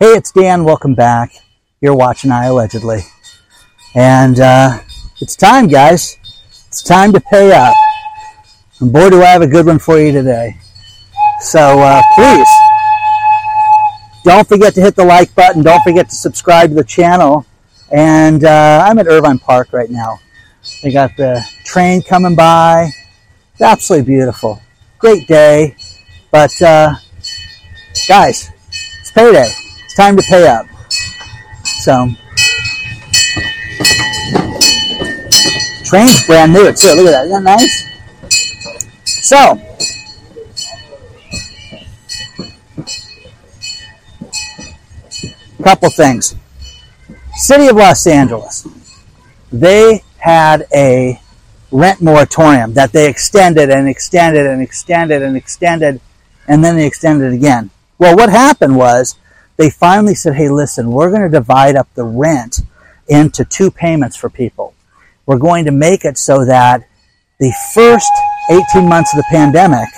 Hey, it's Dan. Welcome back. You're watching iAllegedly. And uh, it's time, guys. It's time to pay up. And boy, do I have a good one for you today. So uh, please, don't forget to hit the like button. Don't forget to subscribe to the channel. And uh, I'm at Irvine Park right now. They got the train coming by. It's absolutely beautiful. Great day. But, uh, guys, it's payday. Time to pay up. So, train's brand new too. Look at that. Isn't that nice? So, couple things. City of Los Angeles. They had a rent moratorium that they extended and extended and extended and extended and then they extended again. Well, what happened was they finally said, hey, listen, we're going to divide up the rent into two payments for people. We're going to make it so that the first 18 months of the pandemic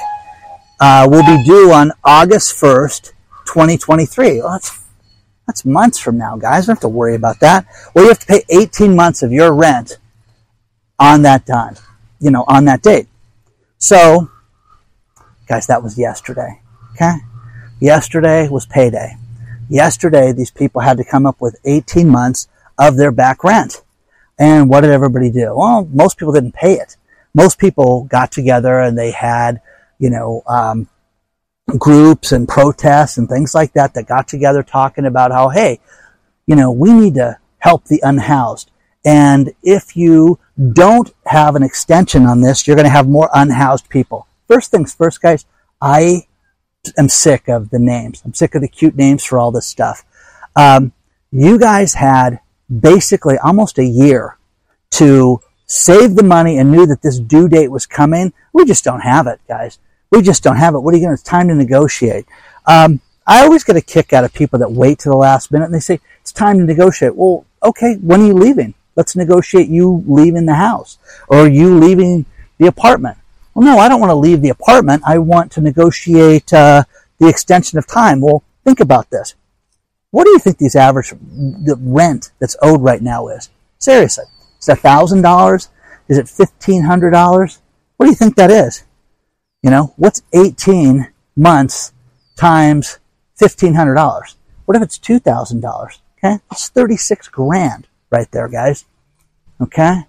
uh, will be due on August 1st, 2023. Well, that's, that's months from now, guys. You don't have to worry about that. Well, you have to pay 18 months of your rent on that time, you know, on that date. So, guys, that was yesterday. Okay? Yesterday was payday. Yesterday, these people had to come up with 18 months of their back rent. And what did everybody do? Well, most people didn't pay it. Most people got together and they had, you know, um, groups and protests and things like that that got together talking about how, hey, you know, we need to help the unhoused. And if you don't have an extension on this, you're going to have more unhoused people. First things first, guys, I am sick of the names. I'm sick of the cute names for all this stuff. Um, you guys had basically almost a year to save the money and knew that this due date was coming. We just don't have it, guys. We just don't have it. What are you going to? It's time to negotiate. Um, I always get a kick out of people that wait to the last minute and they say it's time to negotiate. Well, okay, when are you leaving? Let's negotiate you leaving the house or you leaving the apartment. Well, no, I don't want to leave the apartment. I want to negotiate uh, the extension of time. Well, think about this. What do you think these average the rent that's owed right now is? Seriously, is it thousand dollars? Is it fifteen hundred dollars? What do you think that is? You know, what's eighteen months times fifteen hundred dollars? What if it's two thousand dollars? Okay, that's thirty six grand right there, guys. Okay.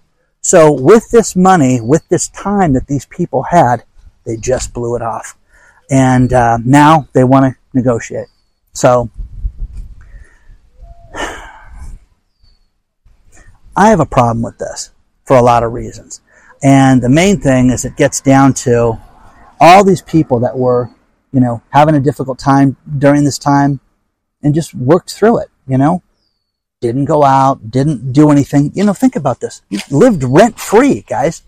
So with this money, with this time that these people had, they just blew it off. And uh, now they want to negotiate. So I have a problem with this for a lot of reasons. And the main thing is it gets down to all these people that were, you know, having a difficult time during this time and just worked through it, you know? Didn't go out, didn't do anything. You know, think about this. You lived rent free, guys.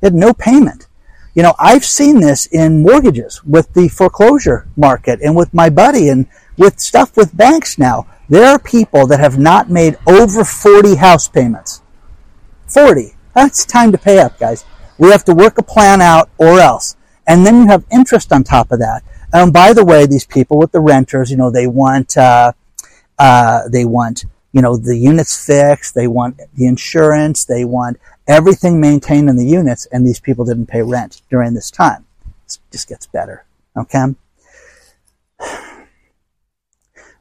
You had no payment. You know, I've seen this in mortgages with the foreclosure market and with my buddy and with stuff with banks now. There are people that have not made over 40 house payments. 40. That's time to pay up, guys. We have to work a plan out or else. And then you have interest on top of that. And by the way, these people with the renters, you know, they want, uh, uh, they want you know, the units fixed, they want the insurance, they want everything maintained in the units, and these people didn't pay rent during this time. It just gets better. Okay?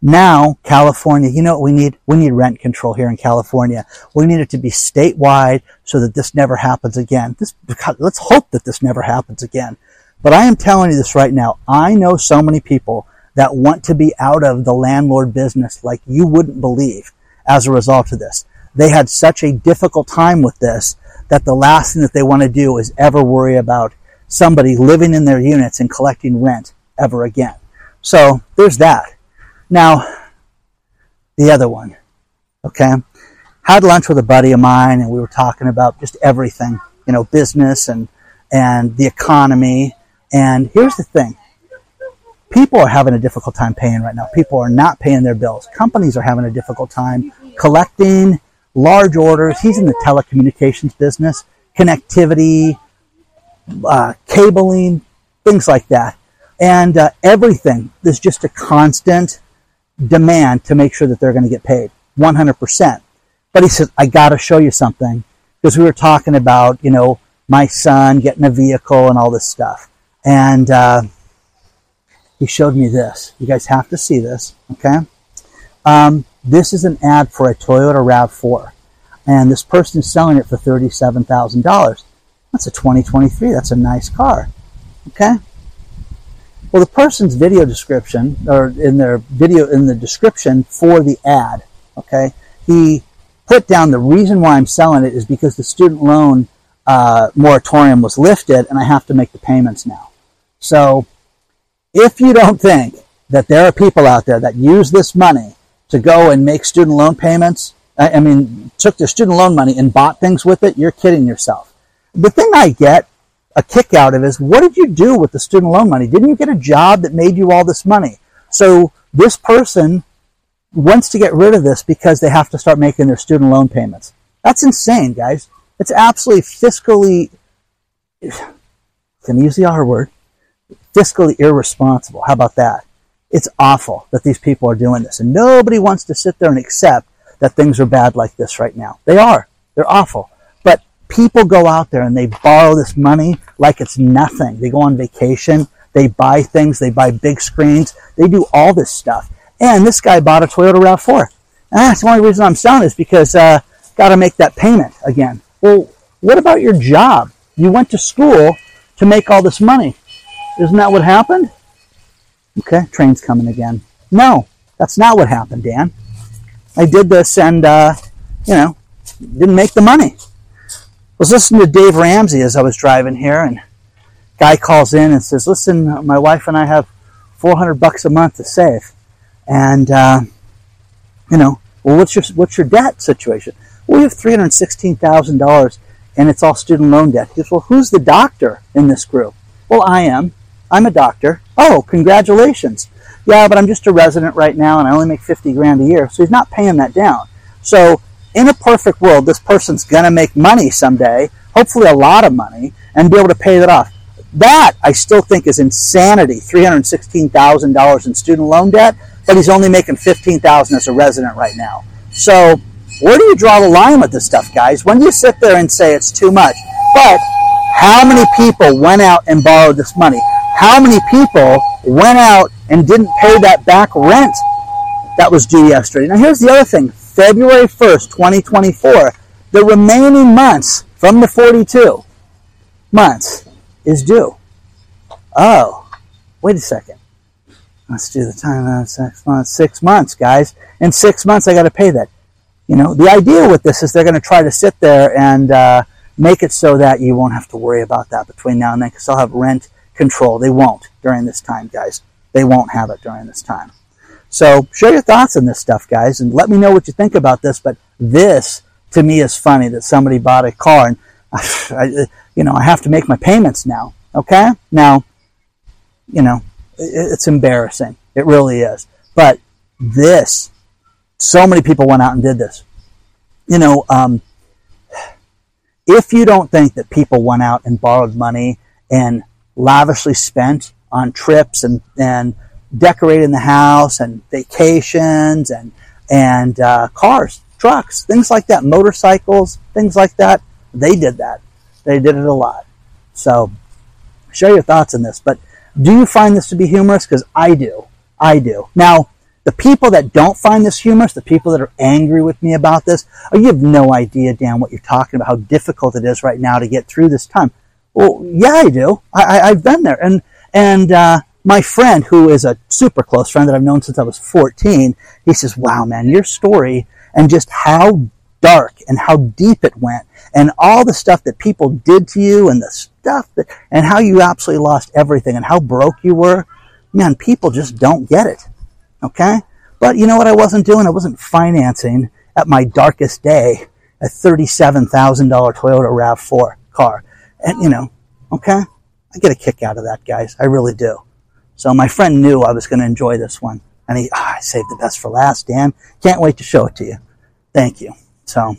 Now, California, you know what we need? We need rent control here in California. We need it to be statewide so that this never happens again. This, let's hope that this never happens again. But I am telling you this right now. I know so many people that want to be out of the landlord business like you wouldn't believe as a result of this. They had such a difficult time with this that the last thing that they want to do is ever worry about somebody living in their units and collecting rent ever again. So there's that. Now, the other one, okay? Had lunch with a buddy of mine and we were talking about just everything, you know, business and, and the economy. And here's the thing people are having a difficult time paying right now. People are not paying their bills. Companies are having a difficult time collecting large orders. He's in the telecommunications business, connectivity, uh, cabling, things like that. And uh, everything, there's just a constant demand to make sure that they're going to get paid 100%. But he says, I got to show you something because we were talking about, you know, my son getting a vehicle and all this stuff. And, uh, he showed me this. You guys have to see this, okay? Um, this is an ad for a Toyota RAV4. And this person is selling it for $37,000. That's a 2023. That's a nice car. Okay? Well, the person's video description, or in their video, in the description for the ad, okay, he put down the reason why I'm selling it is because the student loan uh, moratorium was lifted and I have to make the payments now. So, if you don't think that there are people out there that use this money to go and make student loan payments, I mean, took their student loan money and bought things with it, you're kidding yourself. The thing I get a kick out of is what did you do with the student loan money? Didn't you get a job that made you all this money? So this person wants to get rid of this because they have to start making their student loan payments. That's insane, guys. It's absolutely fiscally, can use the R word, fiscally irresponsible. How about that? It's awful that these people are doing this. And nobody wants to sit there and accept that things are bad like this right now. They are. They're awful But people go out there and they borrow this money like it's nothing. They go on vacation, they buy things, they buy big screens, they do all this stuff. And this guy bought a Toyota RAV4. And that's the only reason I'm selling is because uh, got to make that payment again. Well, what about your job? You went to school to make all this money. Isn't that what happened? Okay, train's coming again. No, that's not what happened, Dan. I did this and, uh, you know, didn't make the money I was listening to Dave Ramsey as I was driving here, and guy calls in and says, "Listen, my wife and I have 400 bucks a month to save, and uh, you know, well, what's your what's your debt situation? Well, we have 316 thousand dollars, and it's all student loan debt." He goes, "Well, who's the doctor in this group?" Well, I am. I'm a doctor. Oh, congratulations. Yeah, but I'm just a resident right now, and I only make 50 grand a year, so he's not paying that down. So in a perfect world, this person's going to make money someday, hopefully a lot of money, and be able to pay that off. That I still think is insanity. $316,000 in student loan debt, but he's only making 15000 as a resident right now. So, where do you draw the line with this stuff, guys? When do you sit there and say it's too much? But how many people went out and borrowed this money? How many people went out and didn't pay that back rent that was due yesterday? Now, here's the other thing February 1st, 2024, the remaining months from the 42 months is due. Oh, wait a second. Let's do the time on six months. Six months, guys. In six months, I got to pay that. You know, the idea with this is they're going to try to sit there and uh, make it so that you won't have to worry about that between now and then because I'll have rent control. They won't during this time, guys. They won't have it during this time. So share your thoughts on this stuff, guys, and let me know what you think about this. But this, to me, is funny that somebody bought a car and, I, you know, I have to make my payments now. Okay? Now, you know, it's embarrassing. It really is. But this, so many people went out and did this. You know, um, if you don't think that people went out and borrowed money and lavishly spent on trips and, and decorating the house and vacations and and uh, cars, trucks, things like that, motorcycles, things like that. They did that. They did it a lot. So, share your thoughts on this. But do you find this to be humorous? Because I do. I do. Now, the people that don't find this humorous, the people that are angry with me about this, oh, you have no idea, Dan, what you're talking about, how difficult it is right now to get through this time. Well, yeah, I do. I, I, have been there. And, and, uh, my friend, who is a super close friend that I've known since I was 14, he says, wow, man, your story and just how dark and how deep it went and all the stuff that people did to you and the stuff that, and how you absolutely lost everything and how broke you were. Man, people just don't get it. Okay? But you know what I wasn't doing? I wasn't financing at my darkest day a $37,000 Toyota RAV4 car. And you know, okay? I get a kick out of that, guys. I really do. So my friend knew I was going to enjoy this one. And he, oh, I saved the best for last, Dan. Can't wait to show it to you. Thank you. So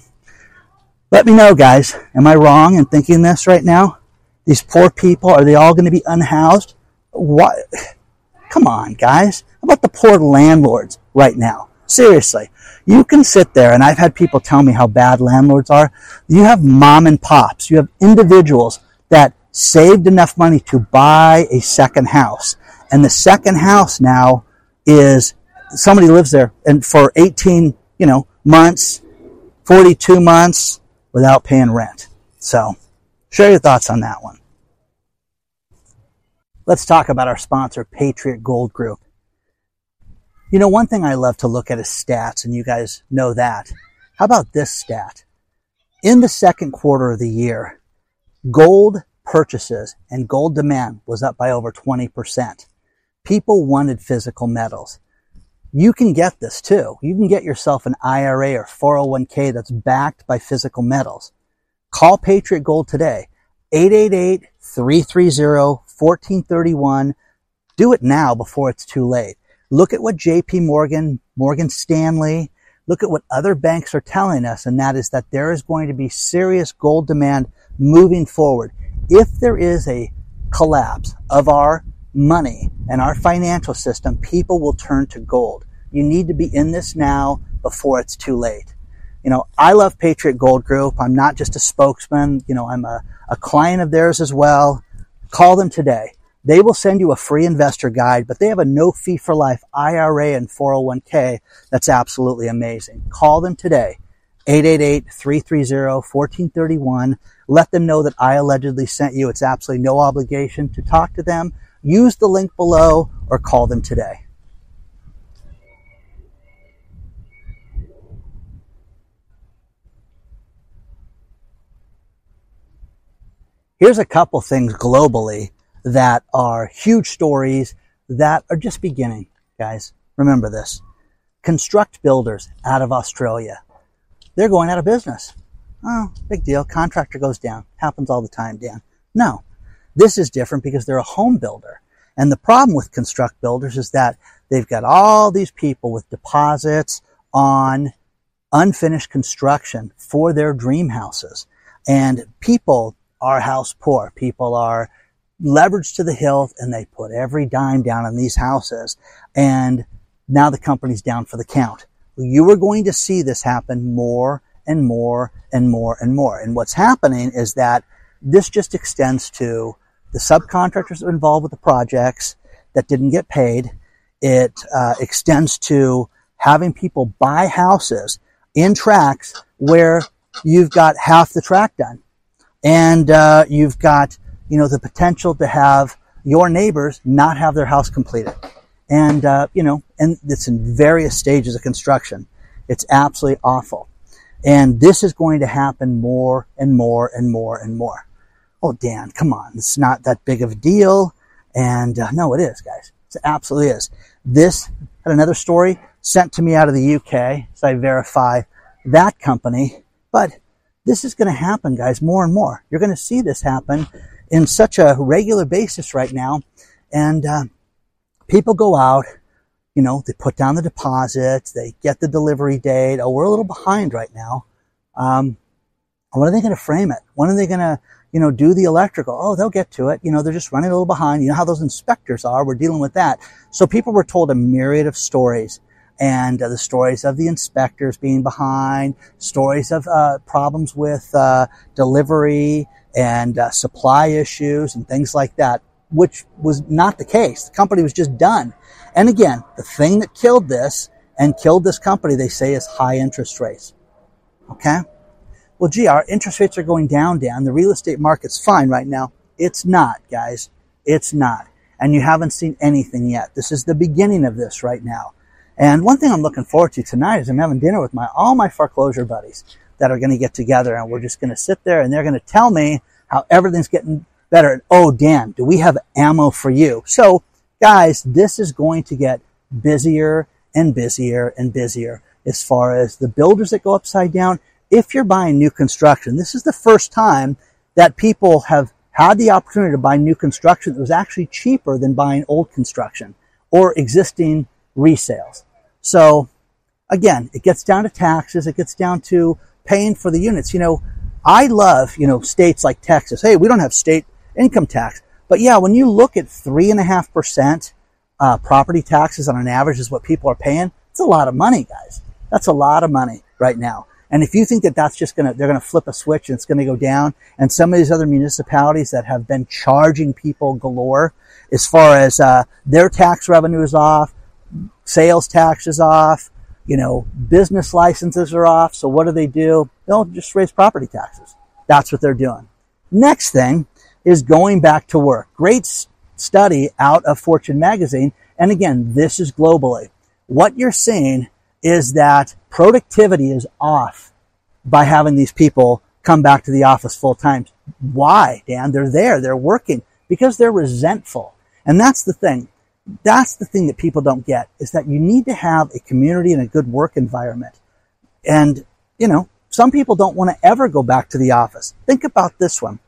let me know, guys. Am I wrong in thinking this right now? These poor people, are they all going to be unhoused? What? Come on, guys. How about the poor landlords right now. Seriously. You can sit there, and I've had people tell me how bad landlords are. You have mom and pops. You have individuals that saved enough money to buy a second house. And the second house now is somebody lives there and for 18, you know, months, 42 months without paying rent. So share your thoughts on that one. Let's talk about our sponsor, Patriot Gold Group. You know, one thing I love to look at is stats, and you guys know that. How about this stat? In the second quarter of the year, gold purchases and gold demand was up by over 20%. People wanted physical metals. You can get this too. You can get yourself an IRA or 401k that's backed by physical metals. Call Patriot Gold today. 888-330-1431. Do it now before it's too late. Look at what JP Morgan, Morgan Stanley, look at what other banks are telling us, and that is that there is going to be serious gold demand moving forward if there is a collapse of our money and our financial system, people will turn to gold. You need to be in this now before it's too late. You know, I love Patriot Gold Group. I'm not just a spokesman. You know, I'm a, a client of theirs as well. Call them today. They will send you a free investor guide, but they have a no fee for life IRA and 401k that's absolutely amazing. Call them today. 888-330-1431. Let them know that I allegedly sent you. It's absolutely no obligation to talk to them. Use the link below or call them today. Here's a couple things globally that are huge stories that are just beginning, guys. Remember this. Construct builders out of Australia they're going out of business. Oh, big deal. Contractor goes down. Happens all the time, Dan. No. This is different because they're a home builder. And the problem with construct builders is that they've got all these people with deposits on unfinished construction for their dream houses. And people are house poor. People are leveraged to the hilt and they put every dime down on these houses. And now the company's down for the count you are going to see this happen more and more and more and more. And what's happening is that this just extends to the subcontractors involved with the projects that didn't get paid. It uh, extends to having people buy houses in tracts where you've got half the tract done, and uh, you've got you know the potential to have your neighbors not have their house completed and uh, you know, and it's in various stages of construction. It's absolutely awful, and this is going to happen more and more and more and more. Oh, Dan, come on, it's not that big of a deal, and uh, no, it is, guys. It absolutely is. This had another story sent to me out of the UK, so I verify that company, but this is going to happen, guys, more and more. You're going to see this happen in such a regular basis right now, and uh, people go out, you know, they put down the deposit, they get the delivery date. Oh, we're a little behind right now. Um, when are they going to frame it? When are they going to, you know, do the electrical? Oh, they'll get to it. You know, they're just running a little behind. You know how those inspectors are. We're dealing with that. So people were told a myriad of stories and uh, the stories of the inspectors being behind, stories of uh, problems with uh, delivery and uh, supply issues and things like that which was not the case. The company was just done. And again, the thing that killed this and killed this company, they say, is high interest rates. Okay? Well, gee, our interest rates are going down, down. The real estate market's fine right now. It's not, guys. It's not. And you haven't seen anything yet. This is the beginning of this right now. And one thing I'm looking forward to tonight is I'm having dinner with my all my foreclosure buddies that are going to get together and we're just going to sit there and they're going to tell me how everything's getting better. And, oh, Dan, do we have ammo for you? So, guys, this is going to get busier and busier and busier as far as the builders that go upside down. If you're buying new construction, this is the first time that people have had the opportunity to buy new construction that was actually cheaper than buying old construction or existing resales. So again, it gets down to taxes. It gets down to paying for the units. You know, I love, you know, states like Texas. Hey, we don't have state income tax. But yeah, when you look at three and a half percent uh, property taxes on an average is what people are paying, It's a lot of money, guys. That's a lot of money right now. And if you think that that's just gonna, they're gonna flip a switch and it's gonna go down, and some of these other municipalities that have been charging people galore as far as, uh, their tax revenue is off, sales tax is off, you know, business licenses are off. So what do they do? They'll just raise property taxes. That's what they're doing. Next thing is going back to work. Great study out of Fortune magazine. And again, this is globally. What you're seeing is that productivity is off by having these people come back to the office full time. Why, Dan? They're there. They're working because they're resentful. And that's the thing. That's the thing that people don't get is that you need to have a community and a good work environment. And, you know, some people don't want to ever go back to the office. Think about this one.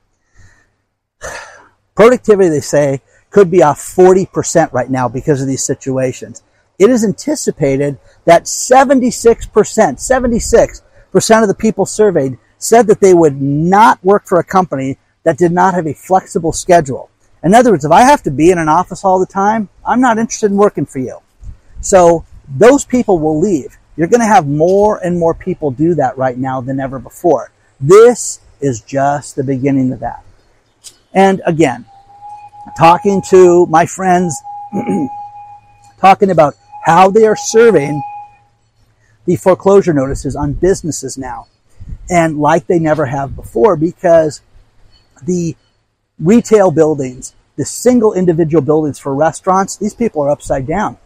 Productivity, they say, could be off 40% right now because of these situations. It is anticipated that 76%, 76% of the people surveyed said that they would not work for a company that did not have a flexible schedule. In other words, if I have to be in an office all the time, I'm not interested in working for you. So those people will leave. You're going to have more and more people do that right now than ever before. This is just the beginning of that. And again, talking to my friends, talking about how they are serving the foreclosure notices on businesses now. And like they never have before because the retail buildings, the single individual buildings for restaurants, these people are upside down.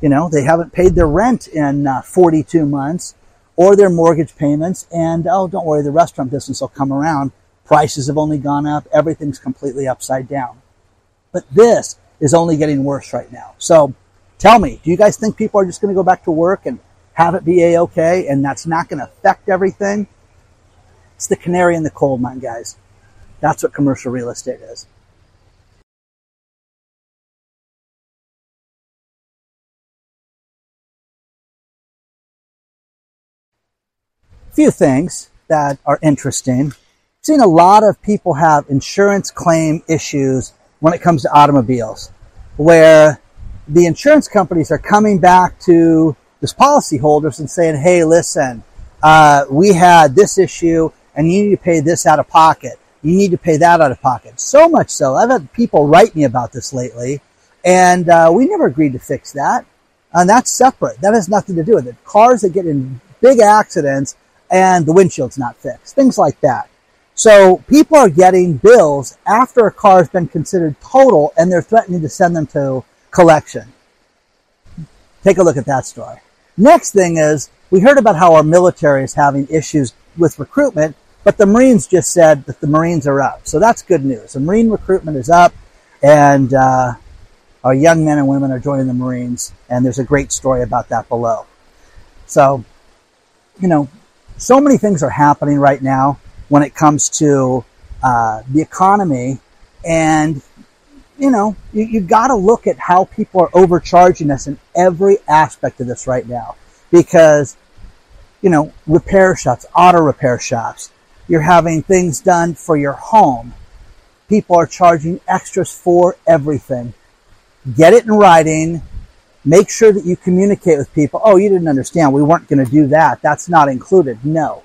You know, they haven't paid their rent in uh, 42 months or their mortgage payments. And oh, don't worry, the restaurant business will come around. Prices have only gone up. Everything's completely upside down. But this is only getting worse right now. So tell me, do you guys think people are just going to go back to work and have it be a-okay and that's not going to affect everything? It's the canary in the coal mine, guys. That's what commercial real estate is. few things that are interesting. I've seen a lot of people have insurance claim issues when it comes to automobiles, where the insurance companies are coming back to this policyholders and saying, "Hey, listen, uh, we had this issue, and you need to pay this out of pocket. You need to pay that out of pocket." So much so, I've had people write me about this lately, and uh, we never agreed to fix that. And that's separate. That has nothing to do with it. Cars that get in big accidents and the windshield's not fixed. Things like that. So people are getting bills after a car has been considered total and they're threatening to send them to collection. Take a look at that story. Next thing is we heard about how our military is having issues with recruitment, but the Marines just said that the Marines are up. So that's good news. The Marine recruitment is up and uh, our young men and women are joining the Marines and there's a great story about that below. So, you know, so many things are happening right now when it comes to uh, the economy, and you know you, you got to look at how people are overcharging us in every aspect of this right now, because you know repair shops, auto repair shops, you're having things done for your home. People are charging extras for everything. Get it in writing Make sure that you communicate with people. Oh, you didn't understand. We weren't going to do that. That's not included. No.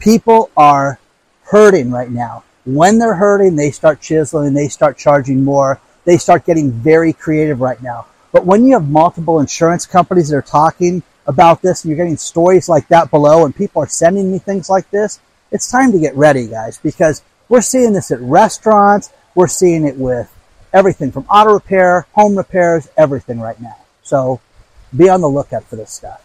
People are hurting right now. When they're hurting, they start chiseling, they start charging more. They start getting very creative right now. But when you have multiple insurance companies that are talking about this and you're getting stories like that below and people are sending me things like this, it's time to get ready, guys, because we're seeing this at restaurants. We're seeing it with everything from auto repair, home repairs, everything right now. So be on the lookout for this stuff.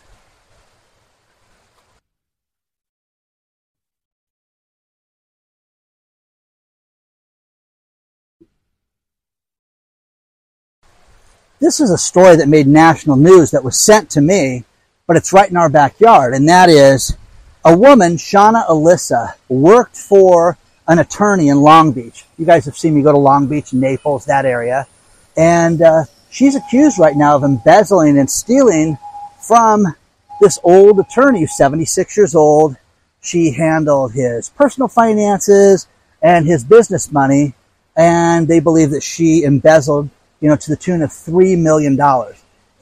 This is a story that made national news that was sent to me, but it's right in our backyard. And that is a woman, Shauna Alyssa, worked for an attorney in Long Beach. You guys have seen me go to Long Beach, Naples, that area. And uh, She's accused right now of embezzling and stealing from this old attorney who's 76 years old. She handled his personal finances and his business money, and they believe that she embezzled, you know, to the tune of $3 million.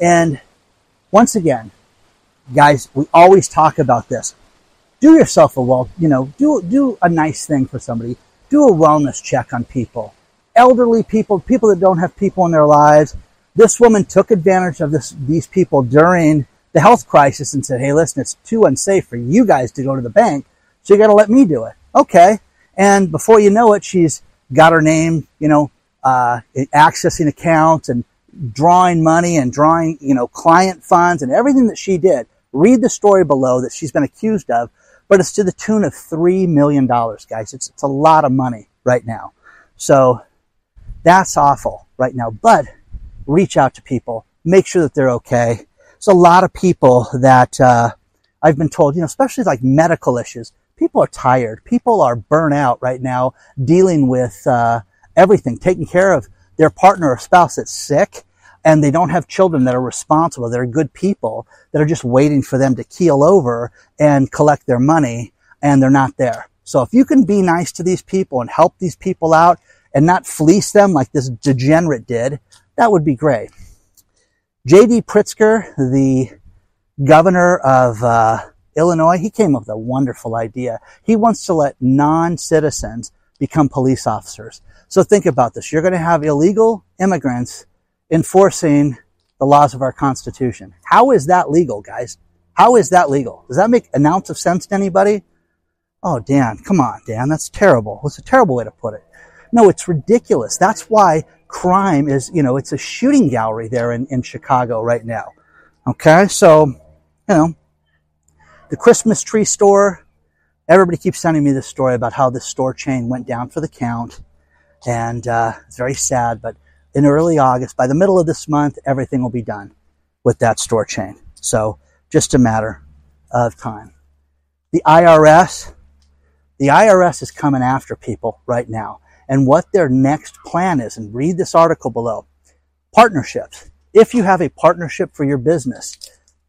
And once again, guys, we always talk about this. Do yourself a well, you know, do, do a nice thing for somebody. Do a wellness check on people. Elderly people, people that don't have people in their lives. This woman took advantage of this, these people during the health crisis and said, Hey, listen, it's too unsafe for you guys to go to the bank. So you got to let me do it. Okay. And before you know it, she's got her name, you know, uh, accessing accounts and drawing money and drawing, you know, client funds and everything that she did. Read the story below that she's been accused of, but it's to the tune of $3 million, guys. It's, it's a lot of money right now. So that's awful right now, but reach out to people, make sure that they're okay. There's a lot of people that, uh, I've been told, you know, especially like medical issues, people are tired. People are burnt out right now dealing with, uh, everything, taking care of their partner or spouse that's sick and they don't have children that are responsible, that are good people, that are just waiting for them to keel over and collect their money and they're not there. So if you can be nice to these people and help these people out and not fleece them like this degenerate did, that would be great. J.B. Pritzker, the governor of uh, Illinois, he came up with a wonderful idea. He wants to let non-citizens become police officers. So think about this. You're going to have illegal immigrants enforcing the laws of our Constitution. How is that legal, guys? How is that legal? Does that make an ounce of sense to anybody? Oh, Dan, come on, Dan. That's terrible. That's a terrible way to put it. No, it's ridiculous. That's why crime is, you know, it's a shooting gallery there in, in Chicago right now. Okay. So, you know, the Christmas tree store, everybody keeps sending me this story about how this store chain went down for the count and uh, it's very sad. But in early August, by the middle of this month, everything will be done with that store chain. So just a matter of time. The IRS, the IRS is coming after people right now, and what their next plan is. And read this article below. Partnerships. If you have a partnership for your business,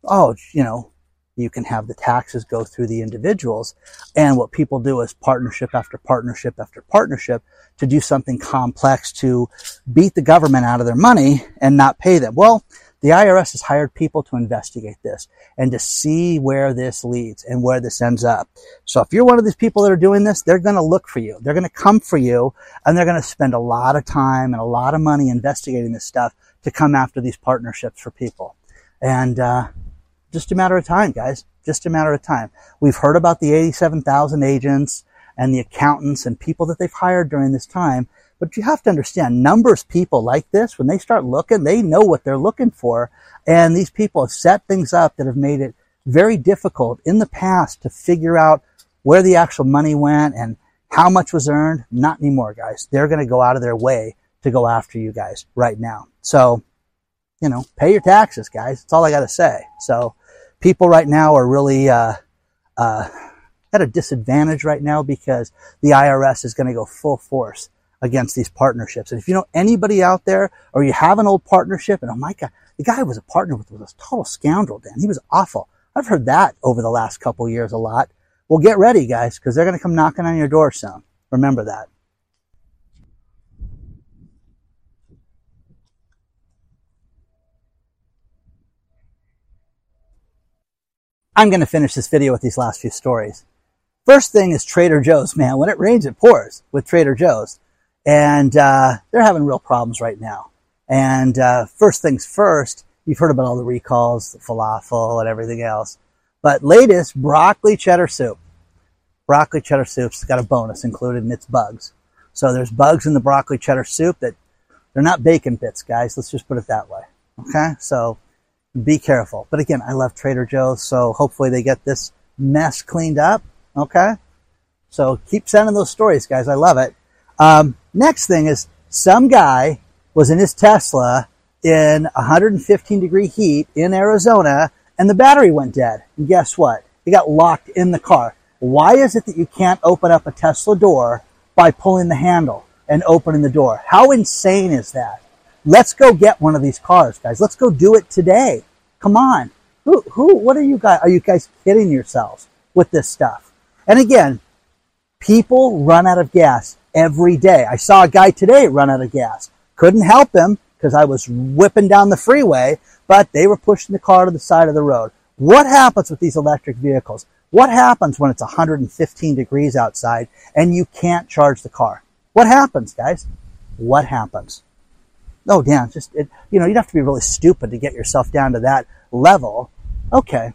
oh, you know, you can have the taxes go through the individuals. And what people do is partnership after partnership after partnership to do something complex to beat the government out of their money and not pay them. Well, the IRS has hired people to investigate this and to see where this leads and where this ends up. So if you're one of these people that are doing this, they're going to look for you. They're going to come for you and they're going to spend a lot of time and a lot of money investigating this stuff to come after these partnerships for people. And, uh, just a matter of time, guys. Just a matter of time. We've heard about the 87,000 agents and the accountants and people that they've hired during this time. But you have to understand numbers people like this, when they start looking, they know what they're looking for. And these people have set things up that have made it very difficult in the past to figure out where the actual money went and how much was earned. Not anymore, guys. They're going to go out of their way to go after you guys right now. So, you know, pay your taxes, guys. That's all I got to say. So, people right now are really uh, uh, at a disadvantage right now because the IRS is going to go full force against these partnerships. And if you know anybody out there or you have an old partnership and oh my God, the guy was a partner with was a total scoundrel, Dan. He was awful. I've heard that over the last couple years a lot. Well, get ready, guys, because they're going to come knocking on your door soon. Remember that. I'm going to finish this video with these last few stories. First thing is Trader Joe's, man. When it rains, it pours with Trader Joe's. And uh, they're having real problems right now. And uh, first things first, you've heard about all the recalls, the falafel and everything else. But latest, broccoli cheddar soup. Broccoli cheddar soup's got a bonus included in its bugs. So there's bugs in the broccoli cheddar soup that they're not bacon bits, guys. Let's just put it that way. Okay? So be careful. But again, I love Trader Joe's, so hopefully they get this mess cleaned up. Okay? So keep sending those stories, guys. I love it. Um, next thing is some guy was in his Tesla in 115 degree heat in Arizona and the battery went dead. And guess what? He got locked in the car. Why is it that you can't open up a Tesla door by pulling the handle and opening the door? How insane is that? Let's go get one of these cars, guys. Let's go do it today. Come on. Who, who, what are you guys, are you guys kidding yourselves with this stuff? And again, people run out of gas every day. I saw a guy today run out of gas. Couldn't help him because I was whipping down the freeway, but they were pushing the car to the side of the road. What happens with these electric vehicles? What happens when it's 115 degrees outside and you can't charge the car? What happens, guys? What happens? Oh, damn, just, it, you know, you'd have to be really stupid to get yourself down to that level. Okay.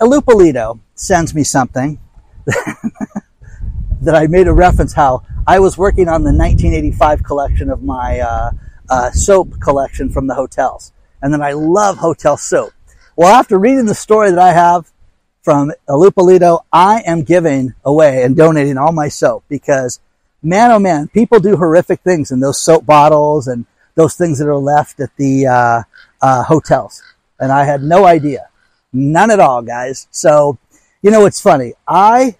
Elupolito sends me something that I made a reference how I was working on the 1985 collection of my uh, uh, soap collection from the hotels. And then I love hotel soap. Well, after reading the story that I have from Elupolito, I am giving away and donating all my soap because man, oh man, people do horrific things in those soap bottles and those things that are left at the uh, uh, hotels. And I had no idea. None at all, guys. So, you know, it's funny. I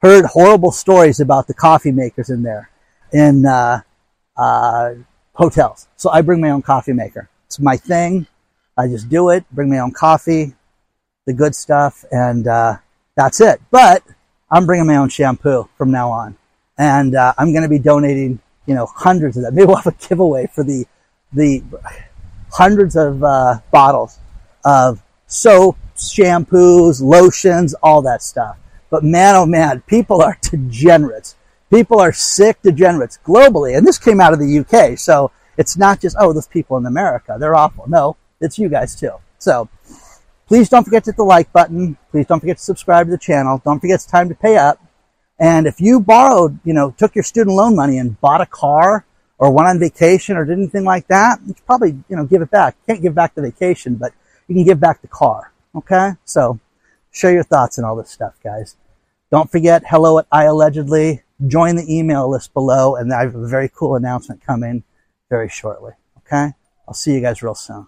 heard horrible stories about the coffee makers in there in uh, uh, hotels. So I bring my own coffee maker. It's my thing. I just do it, bring my own coffee, the good stuff, and uh, that's it. But I'm bringing my own shampoo from now on, and uh, I'm going to be donating, you know, hundreds of them. Maybe we'll have a giveaway for the the hundreds of uh, bottles of soaps, shampoos, lotions, all that stuff. But man, oh man, people are degenerates. People are sick degenerates globally. And this came out of the UK. So it's not just, oh, those people in America, they're awful. No, it's you guys too. So please don't forget to hit the like button. Please don't forget to subscribe to the channel. Don't forget it's time to pay up. And if you borrowed, you know, took your student loan money and bought a car or went on vacation or did anything like that, you probably, you know, give it back. can't give back the vacation, but you can give back the car. Okay? So share your thoughts and all this stuff, guys. Don't forget, hello at I allegedly. Join the email list below, and I have a very cool announcement coming very shortly. Okay? I'll see you guys real soon.